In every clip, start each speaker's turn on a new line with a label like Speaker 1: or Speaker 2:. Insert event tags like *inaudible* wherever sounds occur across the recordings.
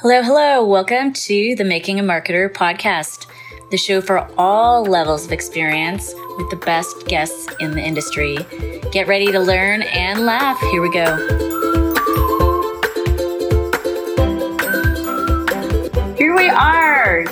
Speaker 1: Hello, hello. Welcome to the Making a Marketer podcast, the show for all levels of experience with the best guests in the industry. Get ready to learn and laugh. Here we go. Here we are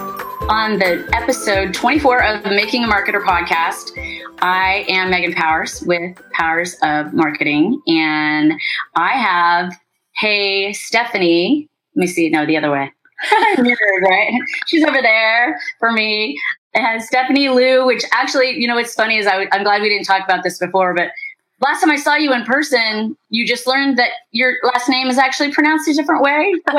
Speaker 1: on the episode 24 of the Making a Marketer podcast. I am Megan Powers with Powers of Marketing, and I have, hey, Stephanie let me see. No, the other way. *laughs* Mirrored, right? She's over there for me. It has Stephanie Liu, which actually, you know, what's funny is I, I'm glad we didn't talk about this before, but last time I saw you in person, you just learned that your last name is actually pronounced a different way. *laughs* *laughs*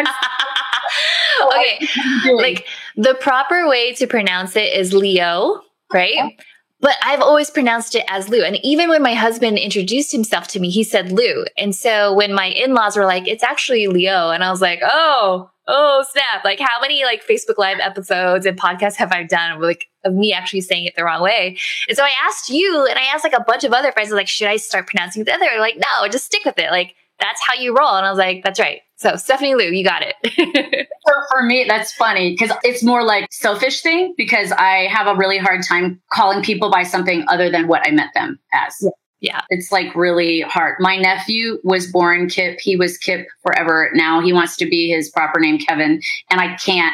Speaker 2: okay, like the proper way to pronounce it is Leo, right? Okay. But I've always pronounced it as Lou. And even when my husband introduced himself to me, he said Lou. And so when my in-laws were like, it's actually Leo. And I was like, oh, oh snap. Like how many like Facebook live episodes and podcasts have I done like of me actually saying it the wrong way? And so I asked you and I asked like a bunch of other friends, like, should I start pronouncing the other? Like, no, just stick with it. Like that's how you roll. And I was like, that's right. So Stephanie Liu, you got it. *laughs*
Speaker 1: so for me, that's funny because it's more like selfish thing because I have a really hard time calling people by something other than what I met them as.
Speaker 2: Yeah. Yeah.
Speaker 1: It's like really hard. My nephew was born Kip. He was Kip forever. Now he wants to be his proper name, Kevin, and I can't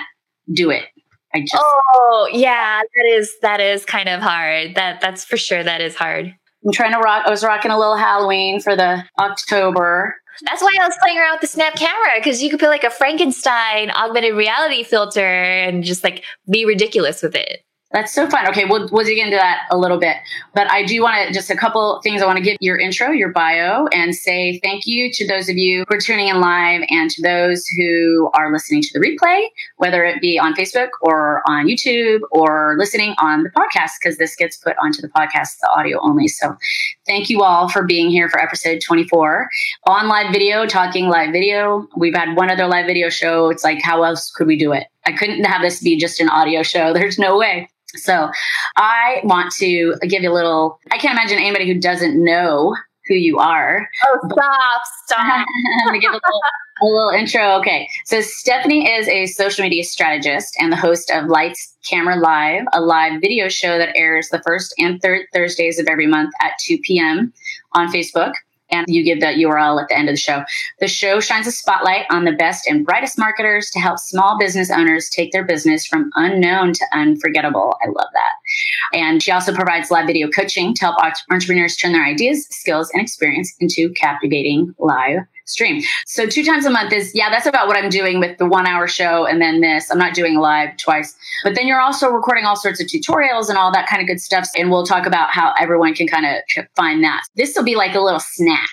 Speaker 1: do it. I just
Speaker 2: Oh, yeah, that is that is kind of hard. That that's for sure that is hard.
Speaker 1: I'm trying to rock I was rocking a little Halloween for the October
Speaker 2: that's why I was playing around with the Snap camera because you could put like a Frankenstein augmented reality filter and just like be ridiculous with it.
Speaker 1: That's so fun. Okay, we'll, we'll dig into that a little bit. But I do want to just a couple things I want to give your intro, your bio, and say thank you to those of you who are tuning in live and to those who are listening to the replay, whether it be on Facebook or on YouTube or listening on the podcast, because this gets put onto the podcast, the audio only. So thank you all for being here for episode 24 on live video, talking live video. We've had one other live video show. It's like, how else could we do it? I couldn't have this be just an audio show. *laughs* There's no way. So I want to give you a little, I can't imagine anybody who doesn't know who you are.
Speaker 2: Oh, stop, stop.
Speaker 1: I'm going to give a little, a little intro. Okay. So Stephanie is a social media strategist and the host of Lights Camera Live, a live video show that airs the first and third Thursdays of every month at 2 p.m. on Facebook and you give that URL at the end of the show. The show shines a spotlight on the best and brightest marketers to help small business owners take their business from unknown to unforgettable. I love that. And she also provides live video coaching to help entrepreneurs turn their ideas, skills, and experience into captivating live stream. So two times a month is yeah, that's about what I'm doing with the one hour show and then this. I'm not doing live twice. But then you're also recording all sorts of tutorials and all that kind of good stuff. And we'll talk about how everyone can kind of find that. This will be like a little snack.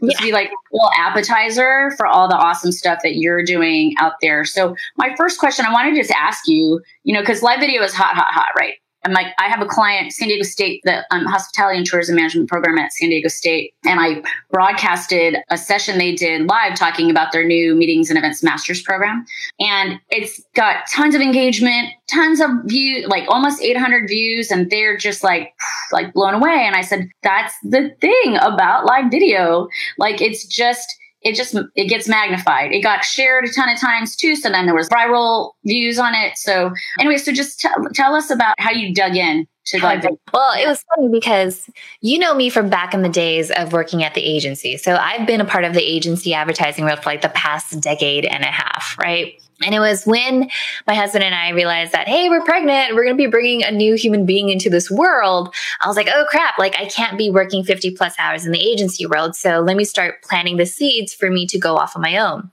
Speaker 1: This yeah. will be like a little appetizer for all the awesome stuff that you're doing out there. So my first question I wanted to just ask you, you know, because live video is hot, hot, hot, right? I'm like, I have a client, San Diego State, the um, hospitality and tourism management program at San Diego State. And I broadcasted a session they did live talking about their new meetings and events master's program. And it's got tons of engagement, tons of views, like almost 800 views. And they're just like, like blown away. And I said, that's the thing about live video. Like, it's just, it just it gets magnified. It got shared a ton of times too. So then there was viral views on it. So anyway, so just t- tell us about how you dug in to like.
Speaker 2: Well, it was funny because you know me from back in the days of working at the agency. So I've been a part of the agency advertising world for like the past decade and a half, right? And it was when my husband and I realized that, hey, we're pregnant. We're going to be bringing a new human being into this world. I was like, oh crap, like I can't be working 50 plus hours in the agency world. So let me start planting the seeds for me to go off on my own.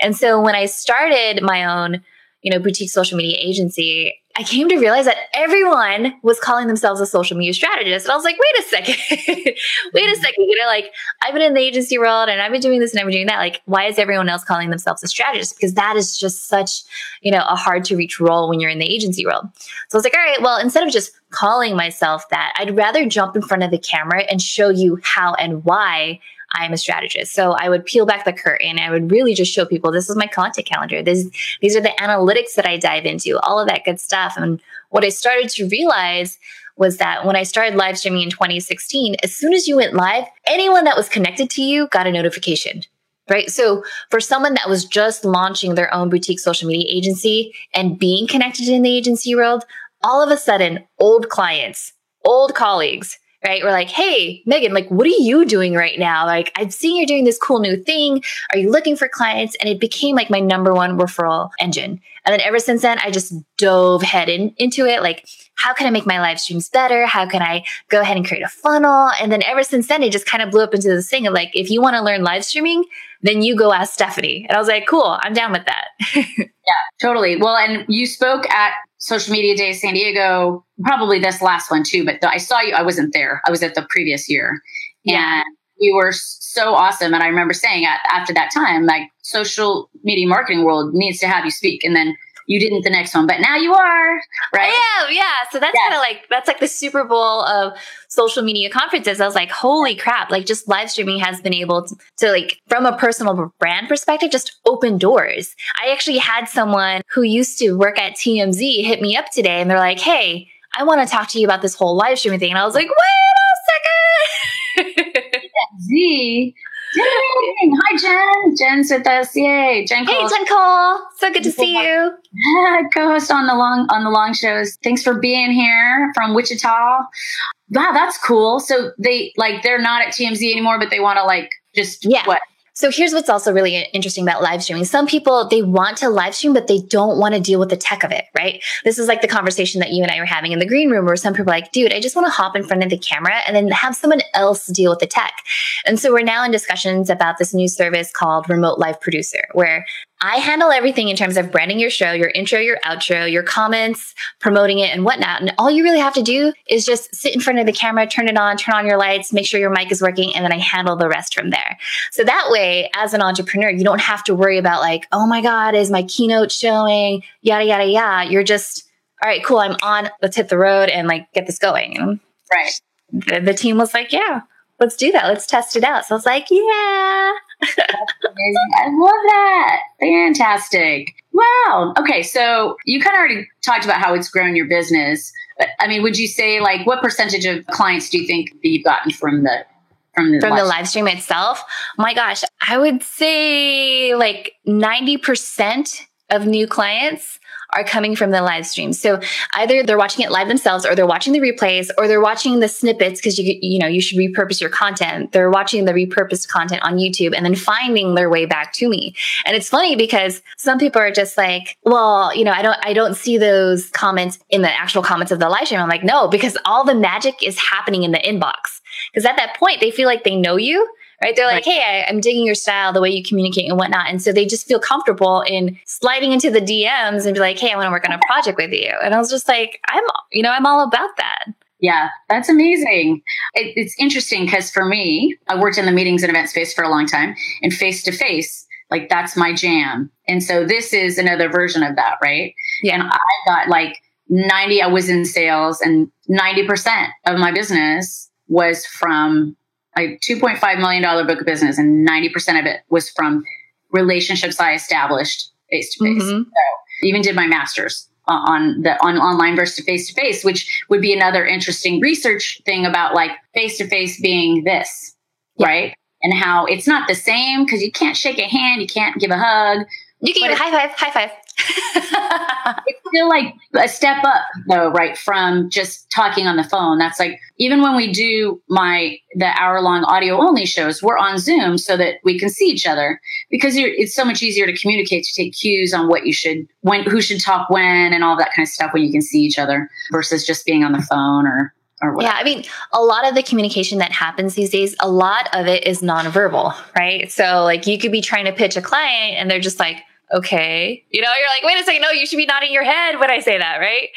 Speaker 2: And so when I started my own, you know, boutique social media agency, I came to realize that everyone was calling themselves a social media strategist. And I was like, wait a second, *laughs* wait a mm-hmm. second. You know, like I've been in the agency world and I've been doing this and I've been doing that. Like, why is everyone else calling themselves a strategist? Because that is just such, you know, a hard to reach role when you're in the agency world. So I was like, all right, well, instead of just calling myself that, I'd rather jump in front of the camera and show you how and why I'm a strategist. So I would peel back the curtain. I would really just show people this is my content calendar. This, these are the analytics that I dive into, all of that good stuff. And what I started to realize was that when I started live streaming in 2016, as soon as you went live, anyone that was connected to you got a notification right? So for someone that was just launching their own boutique social media agency and being connected in the agency world, all of a sudden, old clients, old colleagues, right? We're like, hey, Megan, like, what are you doing right now? Like, I've seen you're doing this cool new thing. Are you looking for clients? And it became like my number one referral engine. And then ever since then, I just dove head in, into it. Like, how can I make my live streams better? How can I go ahead and create a funnel? And then ever since then, it just kind of blew up into this thing of like, if you want to learn live streaming, then you go ask Stephanie. And I was like, cool, I'm down with that. *laughs*
Speaker 1: yeah, totally. Well, and you spoke at Social Media Day San Diego, probably this last one too, but I saw you, I wasn't there. I was at the previous year. Yeah. And you were so awesome. And I remember saying at, after that time, like social media marketing world needs to have you speak. And then you didn't the next one, but now you are, right?
Speaker 2: Yeah, yeah. So that's kind of like that's like the Super Bowl of social media conferences. I was like, holy crap! Like just live streaming has been able to, to like from a personal brand perspective, just open doors. I actually had someone who used to work at TMZ hit me up today, and they're like, hey. I want to talk to you about this whole live streaming thing. And I was like, wait a second. *laughs*
Speaker 1: Z Hi, Jen. Jen's with us. Yay,
Speaker 2: Jen Cole. Hey, Jen Cole. So good to see you.
Speaker 1: Co-host on the long on the long shows. Thanks for being here from Wichita. Wow, that's cool. So they like they're not at TMZ anymore, but they want to like just
Speaker 2: yeah.
Speaker 1: what
Speaker 2: so here's what's also really interesting about live streaming. Some people, they want to live stream, but they don't want to deal with the tech of it, right? This is like the conversation that you and I were having in the green room where some people are like, dude, I just want to hop in front of the camera and then have someone else deal with the tech. And so we're now in discussions about this new service called Remote Live Producer, where I handle everything in terms of branding your show, your intro, your outro, your comments, promoting it, and whatnot. And all you really have to do is just sit in front of the camera, turn it on, turn on your lights, make sure your mic is working, and then I handle the rest from there. So that way, as an entrepreneur, you don't have to worry about, like, oh my God, is my keynote showing? Yada, yada, yada. You're just, all right, cool, I'm on, let's hit the road and like get this going.
Speaker 1: Right.
Speaker 2: The, the team was like, yeah, let's do that. Let's test it out. So I was like, yeah.
Speaker 1: I love that. Fantastic. Wow. Okay. So you kind of already talked about how it's grown your business. But I mean, would you say like what percentage of clients do you think that you've gotten from the
Speaker 2: from the, from live, the live stream itself? Oh my gosh, I would say like 90% of new clients are coming from the live stream. So either they're watching it live themselves or they're watching the replays or they're watching the snippets because you you know, you should repurpose your content. They're watching the repurposed content on YouTube and then finding their way back to me. And it's funny because some people are just like, well, you know, I don't I don't see those comments in the actual comments of the live stream. I'm like, no, because all the magic is happening in the inbox. Because at that point, they feel like they know you right? They're like, hey, I, am digging your style, the way you communicate and whatnot. And so they just feel comfortable in sliding into the DMs and be like, hey, I want to work on a project with you. And I was just like, I'm, you know, I'm all about that.
Speaker 1: Yeah, that's amazing. It, it's interesting because for me, I worked in the meetings and event space for a long time and face to face, like that's my jam. And so this is another version of that, right? Yeah. And I got like 90, I was in sales and 90% of my business was from a $2.5 million book of business, and 90% of it was from relationships I established face to face. Mm-hmm. So even did my master's on the on online versus face to face, which would be another interesting research thing about like face to face being this, yeah. right? And how it's not the same because you can't shake a hand, you can't give a hug.
Speaker 2: You can give a high five, high five. *laughs*
Speaker 1: it's still like a step up though, right? From just talking on the phone. That's like even when we do my the hour long audio only shows, we're on Zoom so that we can see each other because it's so much easier to communicate to take cues on what you should when who should talk when and all that kind of stuff when you can see each other versus just being on the phone or
Speaker 2: yeah, I mean, a lot of the communication that happens these days, a lot of it is nonverbal, right? So, like, you could be trying to pitch a client and they're just like, okay. You know, you're like, wait a second, no, you should be nodding your head when I say that, right?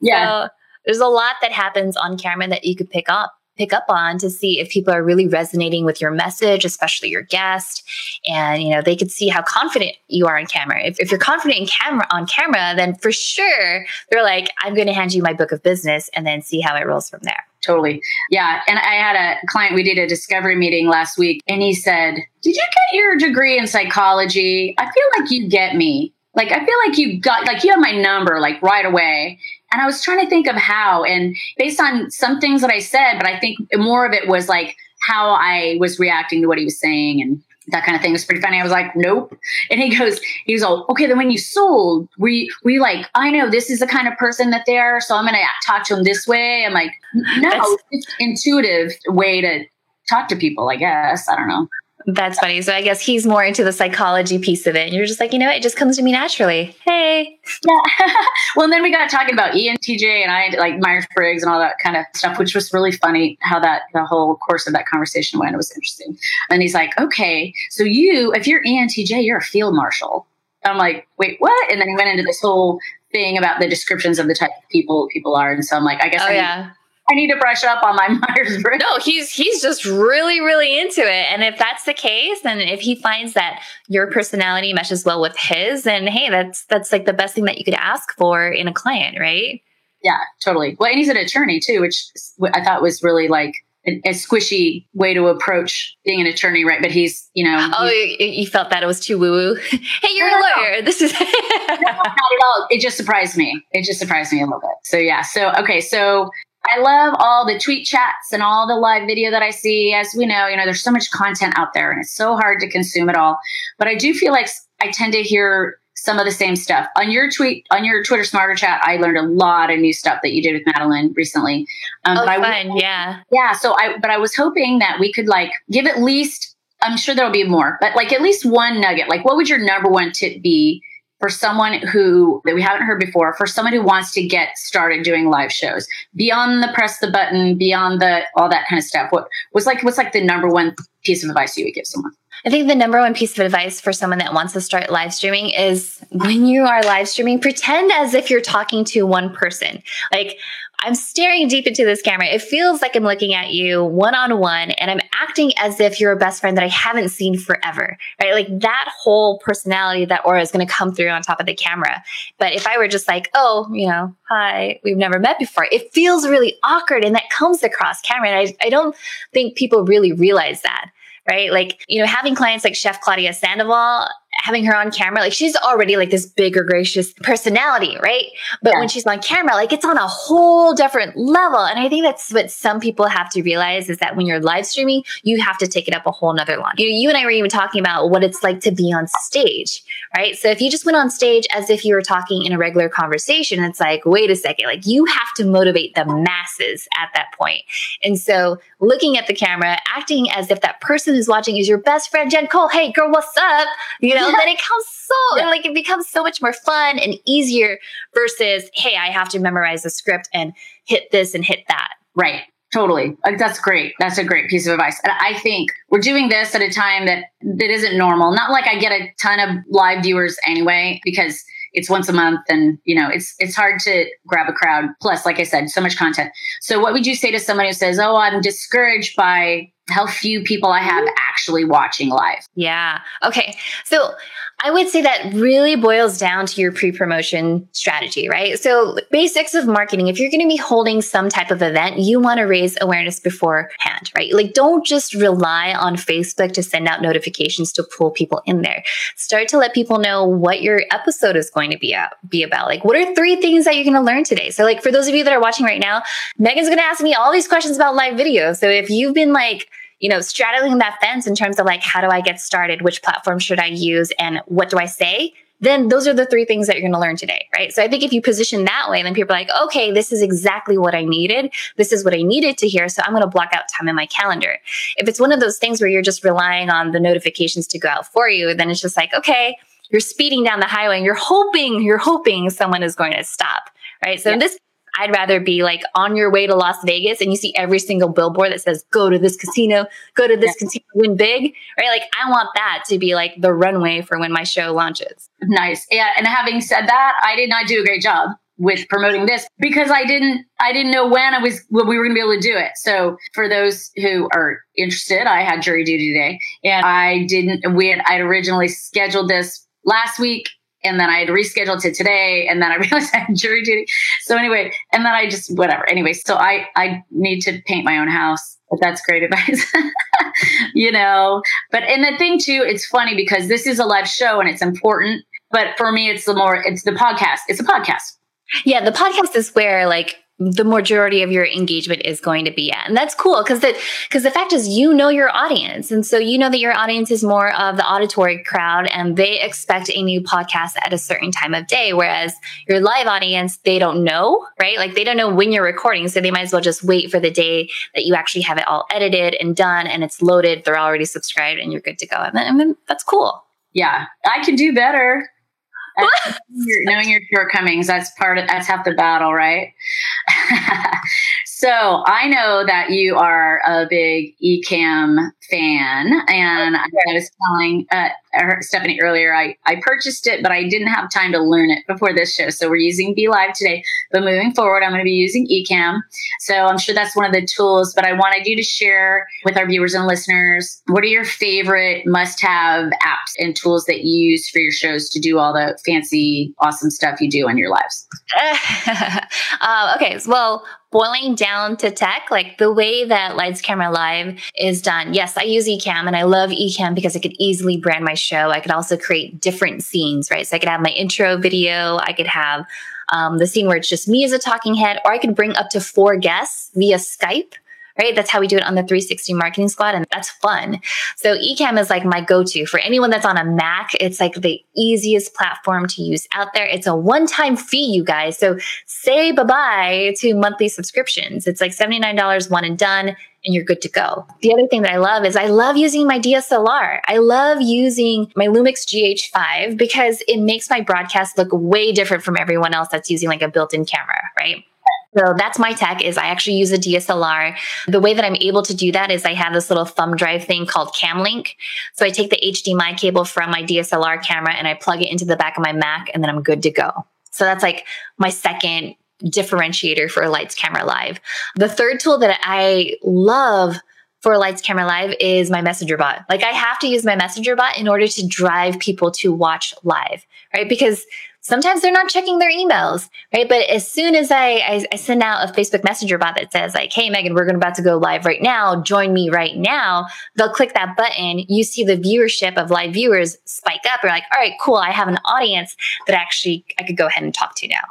Speaker 1: Yeah.
Speaker 2: So there's a lot that happens on camera that you could pick up pick up on to see if people are really resonating with your message, especially your guest. And, you know, they could see how confident you are on camera. If, if you're confident in camera on camera, then for sure they're like, I'm going to hand you my book of business and then see how it rolls from there.
Speaker 1: Totally. Yeah. And I had a client, we did a discovery meeting last week, and he said, Did you get your degree in psychology? I feel like you get me. Like, I feel like you got, like, you have my number, like, right away. And I was trying to think of how, and based on some things that I said, but I think more of it was like how I was reacting to what he was saying and that kind of thing was pretty funny. I was like, nope. And he goes, he was all, okay, then when you sold, we, we like, I know this is the kind of person that they are. So I'm going to talk to them this way. I'm like, no, it's intuitive way to talk to people, I guess. I don't know.
Speaker 2: That's funny. So I guess he's more into the psychology piece of it. And you're just like, you know, it just comes to me naturally. Hey.
Speaker 1: Yeah. *laughs* well, and then we got talking about ENTJ and I like Myers Briggs and all that kind of stuff, which was really funny how that the whole course of that conversation went. It was interesting. And he's like, okay, so you, if you're ENTJ, you're a field marshal. I'm like, wait, what? And then he went into this whole thing about the descriptions of the type of people people are. And so I'm like, I guess
Speaker 2: oh,
Speaker 1: I
Speaker 2: yeah.
Speaker 1: I need to brush up on my *laughs* Myers Briggs.
Speaker 2: No, he's he's just really really into it, and if that's the case, and if he finds that your personality meshes well with his, then hey, that's that's like the best thing that you could ask for in a client, right?
Speaker 1: Yeah, totally. Well, and he's an attorney too, which I thought was really like a, a squishy way to approach being an attorney, right? But he's, you know,
Speaker 2: oh, you, you felt that it was too woo woo. *laughs* hey, you're no, a lawyer. *laughs* This is
Speaker 1: no, not at all. It just surprised me. It just surprised me a little bit. So yeah. So okay. So I love all the tweet chats and all the live video that I see. As we know, you know, there's so much content out there and it's so hard to consume it all. But I do feel like I tend to hear some of the same stuff on your tweet on your Twitter Smarter Chat. I learned a lot of new stuff that you did with Madalyn recently.
Speaker 2: Um, oh, but fun, yeah,
Speaker 1: yeah. So I, but I was hoping that we could like give at least. I'm sure there'll be more, but like at least one nugget. Like, what would your number one tip be for someone who that we haven't heard before, for someone who wants to get started doing live shows beyond the press the button, beyond the all that kind of stuff? What was like what's like the number one piece of advice you would give someone?
Speaker 2: I think the number one piece of advice for someone that wants to start live streaming is when you are live streaming, pretend as if you're talking to one person. Like I'm staring deep into this camera. It feels like I'm looking at you one on one and I'm acting as if you're a best friend that I haven't seen forever, right? Like that whole personality, that aura is going to come through on top of the camera. But if I were just like, oh, you know, hi, we've never met before, it feels really awkward and that comes across camera. And I, I don't think people really realize that right? Like, you know, having clients like Chef Claudia Sandoval, having her on camera, like she's already like this bigger, gracious personality, right? But yeah. when she's on camera, like it's on a whole different level. And I think that's what some people have to realize is that when you're live streaming, you have to take it up a whole nother line. You, know, you and I were even talking about what it's like to be on stage, right? So if you just went on stage as if you were talking in a regular conversation, it's like, wait a second, like you have to motivate the masses at that point. And so looking at the camera, acting as if that person who's watching is your best friend, Jen Cole. Hey, girl, what's up? You know, then it comes so, yeah. like, it becomes so much more fun and easier versus, hey, I have to memorize the script and hit this and hit that.
Speaker 1: Right. Totally. Like, That's great. That's a great piece of advice. And I think we're doing this at a time that that isn't normal. Not like I get a ton of live viewers anyway, because it's once a month and you know it's it's hard to grab a crowd plus like i said so much content so what would you say to someone who says oh i'm discouraged by how few people i have actually watching live
Speaker 2: yeah okay so I would say that really boils down to your pre promotion strategy, right? So, basics of marketing, if you're going to be holding some type of event, you want to raise awareness beforehand, right? Like, don't just rely on Facebook to send out notifications to pull people in there. Start to let people know what your episode is going to be, out, be about. Like, what are three things that you're going to learn today? So, like, for those of you that are watching right now, Megan's going to ask me all these questions about live video. So, if you've been like, you know, straddling that fence in terms of like, how do I get started? Which platform should I use? And what do I say? Then those are the three things that you're going to learn today, right? So I think if you position that way, then people are like, okay, this is exactly what I needed. This is what I needed to hear. So I'm going to block out time in my calendar. If it's one of those things where you're just relying on the notifications to go out for you, then it's just like, okay, you're speeding down the highway and you're hoping, you're hoping someone is going to stop, right? So yeah. in this I'd rather be like on your way to Las Vegas and you see every single billboard that says, go to this casino, go to this yeah. casino, win big, right? Like, I want that to be like the runway for when my show launches.
Speaker 1: Nice. Yeah. And having said that, I did not do a great job with promoting this because I didn't I didn't know when I was when we were going to be able to do it. So for those who are interested, I had jury duty today, and I didn't. We had I originally scheduled this last week and then I had rescheduled to today, and then I *laughs* realized I had jury duty. So anyway, and then I just whatever. Anyway, so I I need to paint my own house. But that's great *laughs* advice, you know. But and the thing too, it's funny because this is a live show and it's important. But for me, it's the more it's the podcast. It's a podcast.
Speaker 2: Yeah, the podcast is where like the majority of your engagement is going to be at. And that's cool because that because the fact is you know your audience. And so you know that your audience is more of the auditory crowd and they expect a new podcast at a certain time of day. Whereas your live audience, they don't know, right? Like they don't know when you're recording. So they might as well just wait for the day that you actually have it all edited and done and it's loaded. They're already subscribed and you're good to go. And then, and then that's cool.
Speaker 1: Yeah. I can do better knowing your shortcomings that's part of that's half the battle right? *laughs* So i know that you are a big ecamm fan and i was telling uh, stephanie earlier I, I purchased it but i didn't have time to learn it before this show so we're using Be Live today but moving forward i'm going to be using Ecamm. so i'm sure that's one of the tools but i wanted you to share with our viewers and listeners what are your favorite must have apps and tools that you use for your shows to do all the fancy, awesome stuff you do in your lives? *laughs*
Speaker 2: uh, okay, well, boiling down to tech, like the way that Lights Camera Live is done. Yes, I use Ecamm and I love Ecamm because I could easily brand my show. I could also create different scenes, right? So I could have my intro video, I could have um, the scene where it's just me as a talking head, or I could bring up to four guests via Skype right? That's how we do it on the 360 marketing squad. And that's fun. So Ecamm is like my go-to for anyone that's on a Mac. It's like the easiest platform to use out there. It's a one-time fee, you guys. So say bye-bye to monthly subscriptions. It's like $79 one and done and you're good to go. The other thing that I love is I love using my DSLR. I love using my Lumix GH5 because it makes my broadcast look way different from everyone else that's using like a built-in camera, right? So that's my tech is I actually use a DSLR. The way that I'm able to do that is I have this little thumb drive thing called CamLink. So I take the HDMI cable from my DSLR camera and I plug it into the back of my Mac and then I'm good to go. So that's like my second differentiator for Lights Camera Live. The third tool that I love for Lights Camera Live is my Messenger bot. Like I have to use my Messenger bot in order to drive people to watch live, right? Because sometimes they're not checking their emails, right? But as soon as I, I, I, send out a Facebook Messenger bot that says like, "Hey, Megan, we're going about to go live right now. Join me right now." They'll click that button. You see the viewership of live viewers spike up. You're like, "All right, cool. I have an audience that actually I could go ahead and talk to now."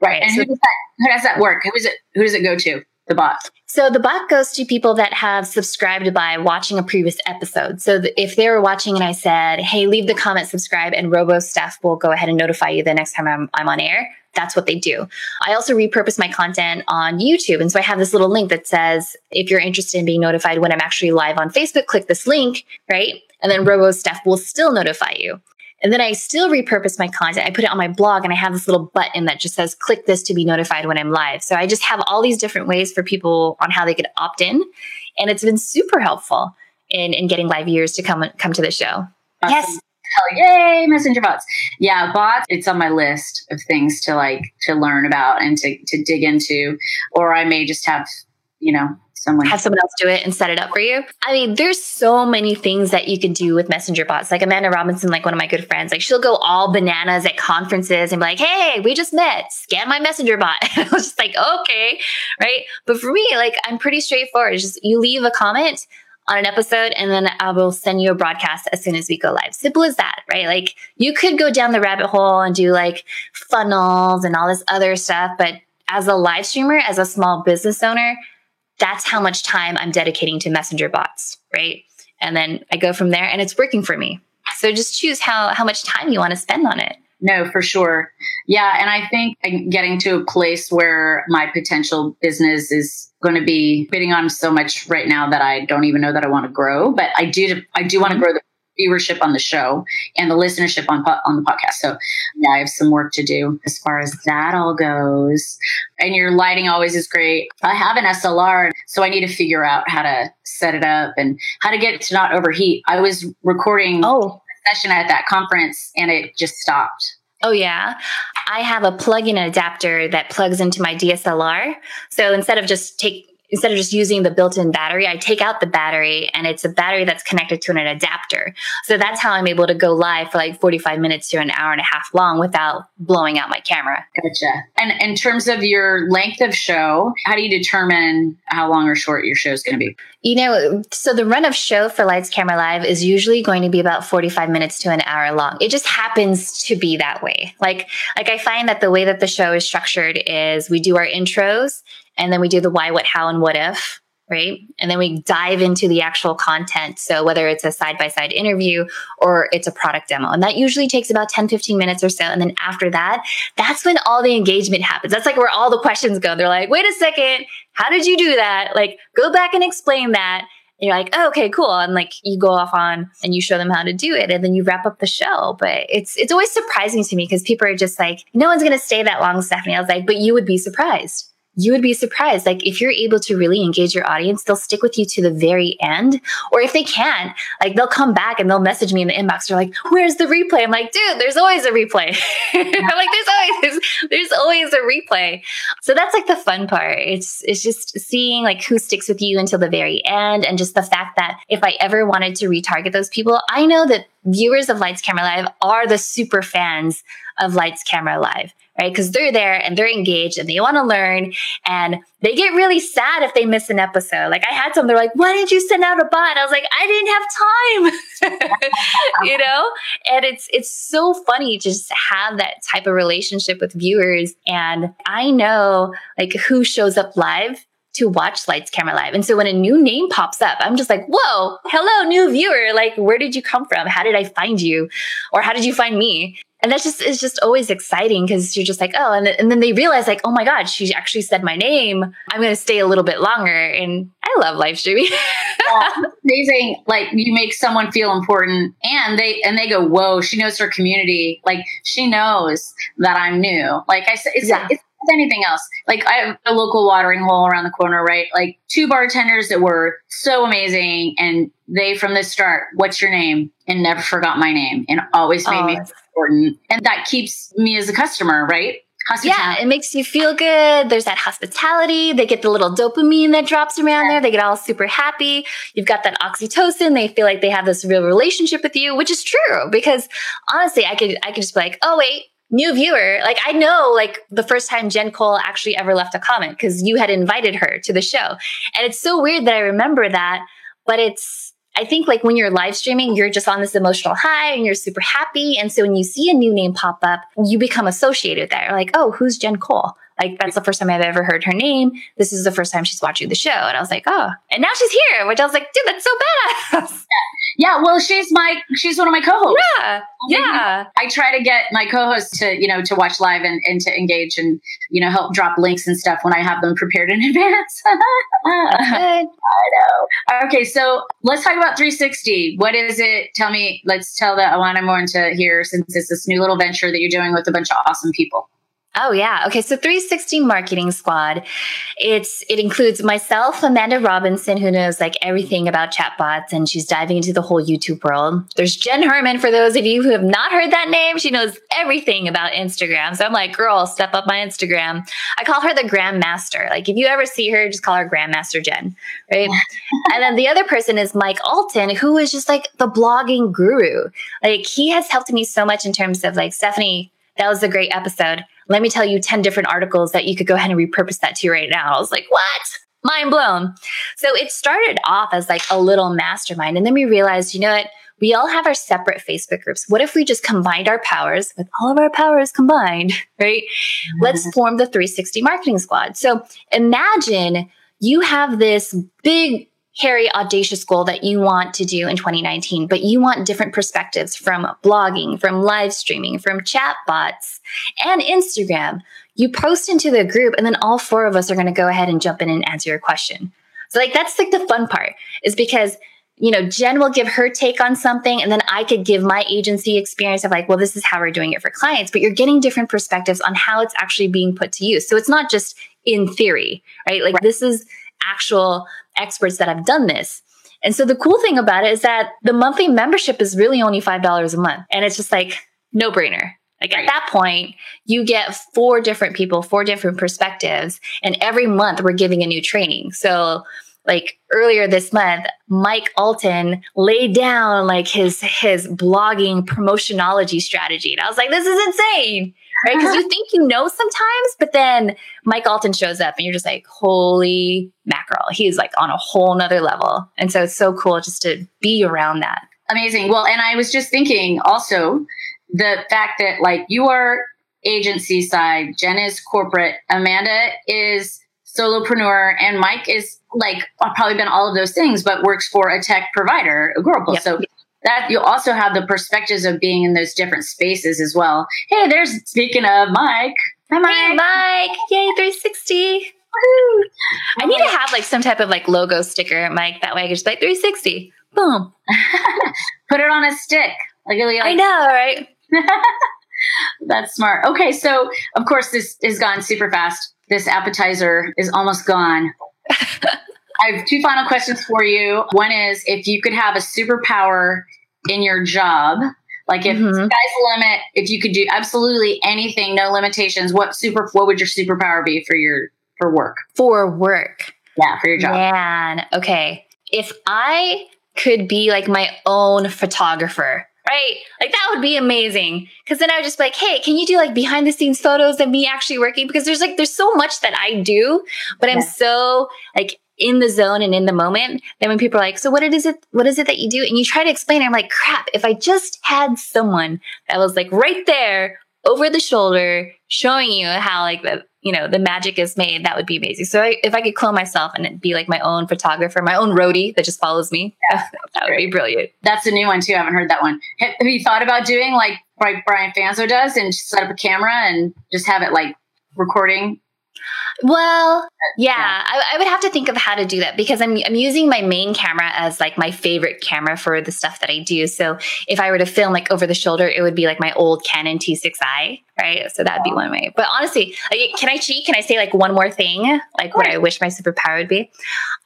Speaker 1: Right. And so, who, does that, who does that work? Who is it? Who does it go to? The bot.
Speaker 2: So the bot goes to people that have subscribed by watching a previous episode. So if they were watching and I said, "Hey, leave the comment, subscribe," and Robo Steph will go ahead and notify you the next time I'm, I'm on air. That's what they do. I also repurpose my content on YouTube. And so I have this little link that says, if you're interested in being notified when I'm actually live on Facebook, click this link, right? And then Robo Steph will still notify you. And then I still repurpose my content. I put it on my blog and I have this little button that just says click this to be notified when I'm live. So I just have all these different ways for people on how they could opt in. And it's been super helpful in, in getting live viewers to come come to the show.
Speaker 1: Awesome. Yes. Hell yay, messenger bots. Yeah, bots, it's on my list of things to like to learn about and to to dig into. Or I may just have, you know,
Speaker 2: someone have someone else do it and set it up for you. I mean, there's so many things that you can do with messenger bots. Like Amanda Robinson, like one of my good friends, like she'll go all bananas at conferences and be like, "Hey, we just met. Scan my messenger bot." *laughs* I was just like, "Okay, right." But for me, like I'm pretty straightforward. It's just you leave a comment on an episode and then I will send you a broadcast as soon as we go live. Simple as that, right? Like you could go down the rabbit hole and do like funnels and all this other stuff, but as a live streamer, as a small business owner, that's how much time I'm dedicating to messenger bots, right? And then I go from there and it's working for me. So just choose how how much time you want to spend on it.
Speaker 1: No, for sure. Yeah, and I think I'm getting to a place where my potential business is going to be bidding on so much right now that I don't even know that I want to grow, but I do I do want to mm-hmm. grow the viewership on the show and the listenership on on the podcast. So yeah, I have some work to do as far as that all goes. And your lighting always is great. I have an SLR, so I need to figure out how to set it up and how to get it to not overheat. I was recording oh. a session at that conference and it just stopped.
Speaker 2: Oh, yeah. I have a plug in adapter that plugs into my DSLR. So instead of just take instead of just using the built-in battery, I take out the battery and it's a battery that's connected to an adapter. So that's how I'm able to go live for like 45 minutes to an hour and a half long without blowing out my camera.
Speaker 1: Gotcha. And in terms of your length of show, how do you determine how long or short your show is going to be?
Speaker 2: You know, so the run of show for Lights Camera Live is usually going to be about 45 minutes to an hour long. It just happens to be that way. Like like I find that the way that the show is structured is we do our intros and then we do the why, what, how and what if right? And then we dive into the actual content. So whether it's a side by side interview or it's a product demo. And that usually takes about 10, 15 minutes or so. And then after that, that's when all the engagement happens. That's like where all the questions go. They're like, wait a second, how did you do that? Like, go back and explain that. And you're like, oh, okay, cool. And like you go off on and you show them how to do it and then you wrap up the show. But it's it's always surprising to me because people are just like, no one's gonna stay that long, Stephanie. I was like, but you would be surprised you would be surprised. Like if you're able to really engage your audience, they'll stick with you to the very end. Or if they can't, like they'll come back and they'll message me in the inbox. They're like, "Where's the replay?" I'm like, "Dude, there's always a replay." *laughs* I'm like, "There's always there's always a replay." So that's like the fun part. It's it's just seeing like who sticks with you until the very end, and just the fact that if I ever wanted to retarget those people, I know that viewers of Lights Camera Live are the super fans of Lights Camera Live right? Because they're there and they're engaged and they want to learn and they get really sad if they miss an episode. Like I had some, they're like, why didn't you send out a bot? I was like, I didn't have time, *laughs* you know? And it's, it's so funny to just have that type of relationship with viewers. And I know like who shows up live to watch Lights Camera Live. And so when a new name pops up, I'm just like, whoa, hello, new viewer. Like, where did you come from? How did I find you? Or how did you find me? And that's just it's just always exciting because you're just like oh and, and then they realize like oh my god she actually said my name i'm going to stay a little bit longer and i love live streaming
Speaker 1: yeah, amazing like you make someone feel important and they and they go whoa she knows her community like she knows that i'm new like i said it's, yeah. it's anything else. Like I have a local watering hole around the corner, right? Like two bartenders that were so amazing and they from the start, what's your name? And never forgot my name and always made oh, me important. And that keeps me as a customer, right?
Speaker 2: Yeah, it makes you feel good. There's that hospitality. They get the little dopamine that drops around there. They get all super happy. You've got that oxytocin. They feel like they have this real relationship with you, which is true because honestly, I could I could just be like, "Oh wait, new viewer." Like I know like the first time Jen Cole actually ever left a comment cuz you had invited her to the show. And it's so weird that I remember that, but it's I think like when you're live streaming, you're just on this emotional high and you're super happy. And so when you see a new name pop up, you become associated there. Like, oh, who's Jen Cole? Like that's the first time I've ever heard her name. This is the first time she's watching the show. And I was like, oh, and now she's here, which I was like, dude, that's so badass. *laughs*
Speaker 1: Yeah, well, she's my she's one of my co-hosts.
Speaker 2: Yeah, yeah.
Speaker 1: I try to get my co-hosts to you know to watch live and, and to engage and you know help drop links and stuff when I have them prepared in *laughs* advance. *laughs* I know. Okay, so let's talk about 360. What is it? Tell me. Let's tell the Alana more into here since it's this new little venture that you're doing with a bunch of awesome people.
Speaker 2: Oh yeah. Okay. So 360 Marketing Squad. It's it includes myself, Amanda Robinson, who knows like everything about chatbots, and she's diving into the whole YouTube world. There's Jen Herman. For those of you who have not heard that name, she knows everything about Instagram. So I'm like, girl, step up my Instagram. I call her the Grandmaster. Like if you ever see her, just call her Grandmaster Jen, right? *laughs* and then the other person is Mike Allton, who is just like the blogging guru. Like he has helped me so much in terms of like Stephanie. That was a great episode let me tell you 10 different articles that you could go ahead and repurpose that to right now. I was like, what? Mind blown. So it started off as like a little mastermind. And then we realized, you know what? We all have our separate Facebook groups. What if we just combined our powers with all of our powers combined, *laughs* right? Mm-hmm. Let's form the 360 marketing squad. So imagine you have this big hairy, audacious goal that you want to do in 2019, but you want different perspectives from blogging, from live streaming, from chat bots, and Instagram. You post into the group, and then all four of us are going to go ahead and jump in and answer your question. So, like, that's like the fun part is because you know, Jen will give her take on something, and then I could give my agency experience of like, well, this is how we're doing it for clients, but you're getting different perspectives on how it's actually being put to use. So it's not just in theory, right? Like, right. this is actual experts that have done this. And so the cool thing about it is that the monthly membership is really only $5 a month. And it's just like no brainer. Like at that point, you get four different people, four different perspectives, and every month we're giving a new training. So like earlier this month, Mike Allton laid down like his his blogging promotionology strategy. And I was like, this is insane. Right. Because you uh-huh. think you know sometimes, but then Mike Allton shows up and you're just like, holy mackerel. He's like on a whole nother level. And so it's so cool just to be around that.
Speaker 1: Amazing. Well, and I was just thinking also the fact that like you are agency side, Jen is corporate, Amanda is solopreneur, and Mike is like probably been all of those things, but works for a tech provider, Agorapulse. Yep. So that you also have the perspectives of being in those different spaces as well. Hey, there's speaking of Mike.
Speaker 2: Hi, Mike. Hey, Mike. Yay, 360. Woo. I need to have like some type of like logo sticker, Mike. That way I can just like 360. Boom. *laughs*
Speaker 1: Put it on a stick. Like, like
Speaker 2: I know, right? *laughs*
Speaker 1: That's smart. Okay, so of course this has gone super fast. This appetizer is almost gone. *laughs* I have two final questions for you. One is if you could have a superpower in your job, like if mm-hmm. sky's the limit, if you could do absolutely anything, no limitations, what super what would your superpower be for your for work?
Speaker 2: For work.
Speaker 1: Yeah, for your job.
Speaker 2: Man, okay. If I could be like my own photographer, right? Like that would be amazing. Cause then I would just be like, hey, can you do like behind the scenes photos of me actually working? Because there's like, there's so much that I do, but yeah. I'm so like in the zone and in the moment. Then when people are like, so what is it, what is it that you do? And you try to explain, I'm like, crap, if I just had someone that was like right there over the shoulder showing you how like the you know the magic is made that would be amazing so I, if i could clone myself and be like my own photographer my own roadie that just follows me *laughs* yeah, that would be brilliant
Speaker 1: that's a new one too i haven't heard that one have, have you thought about doing like like brian fanzo does and set up a camera and just have it like recording
Speaker 2: well, yeah, yeah. I, I, would have to think of how to do that because I'm I'm using my main camera as like my favorite camera for the stuff that I do. So if I were to film like over the shoulder, it would be like my old Canon T6i, right? So that'd be one way. But honestly, like, can I cheat? Can I say like one more thing? Like what I wish my superpower would be?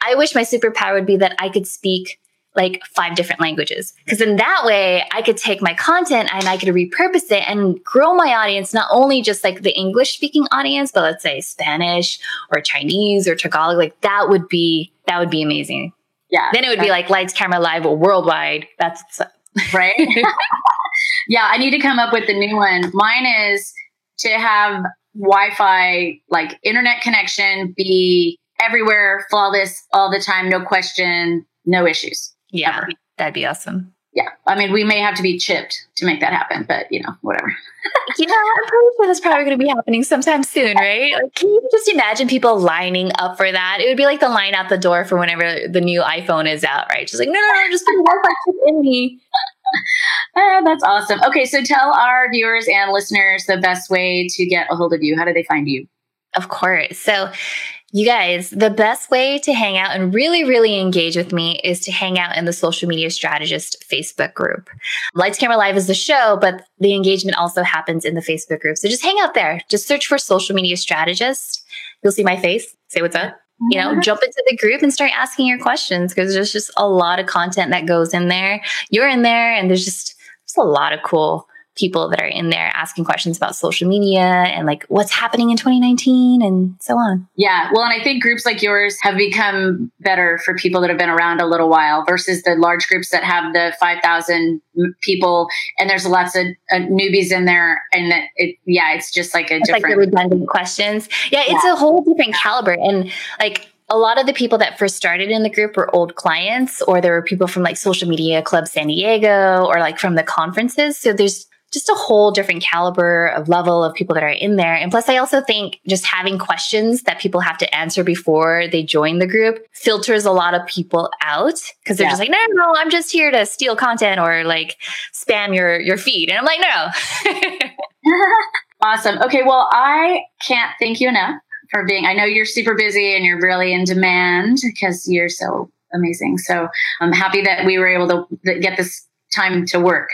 Speaker 2: I wish my superpower would be that I could speak like five different languages. Because in that way, I could take my content and I could repurpose it and grow my audience, not only just like the English speaking audience, but let's say Spanish or Chinese or Tagalog. Like that would be, that would be amazing.
Speaker 1: Yeah.
Speaker 2: Then it would be like lights, camera, live worldwide. That's
Speaker 1: right. *laughs* yeah. I need to come up with the new one. Mine is to have Wi Fi, like internet connection, be everywhere, flawless all the time, no question, no issues.
Speaker 2: Yeah, ever. that'd be awesome.
Speaker 1: Yeah, I mean, we may have to be chipped to make that happen, but you know, whatever. *laughs*
Speaker 2: yeah, I'm pretty sure that's probably going to be happening sometime soon, right? Like, can you just imagine people lining up for that? It would be like the line out the door for whenever the new iPhone is out, right? Just like, no, no, no, just put chip in me.
Speaker 1: Ah, *laughs* that's awesome. Okay, so tell our viewers and listeners the best way to get a hold of you. How do they find you?
Speaker 2: Of course. So you guys, the best way to hang out and really, really engage with me is to hang out in the Social Media Strategist Facebook group. Lights Camera Live is the show, but the engagement also happens in the Facebook group. So just hang out there. Just search for Social Media Strategist. You'll see my face. Say what's up. You know, jump into the group and start asking your questions because there's just a lot of content that goes in there. You're in there, and there's just, just a lot of cool people that are in there asking questions about social media and like what's happening in 2019 and so on.
Speaker 1: Yeah. Well, and I think groups like yours have become better for people that have been around a little while versus the large groups that have the 5,000 people and there's lots of uh, newbies in there. And that it, yeah, it's just like a it's different.
Speaker 2: Like redundant questions. Yeah. It's yeah. a whole different caliber. And like, a lot of the people that first started in the group were old clients, or there were people from like Social Media Club San Diego, or like from the conferences. So there's just a whole different caliber of level of people that are in there. And plus, I also think just having questions that people have to answer before they join the group filters a lot of people out because they're yeah. just like, no, no, no, I'm just here to steal content or like spam your your feed. And I'm like,
Speaker 1: no. *laughs* awesome. Okay, well, I can't thank you enough for being. I know you're super busy and you're really in demand because you're so amazing. So I'm happy that we were able to get this time to work.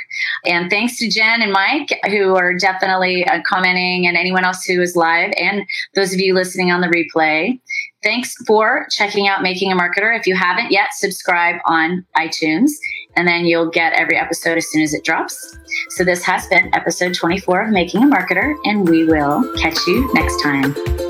Speaker 1: And thanks to Jen and Mike, who are definitely uh, commenting, and anyone else who is live, and those of you listening on the replay. Thanks for checking out Making a Marketer. If you haven't yet, subscribe on iTunes. and then you'll get every episode as soon as it drops. So this has been episode 24 of Making a Marketer, and we will catch you next time.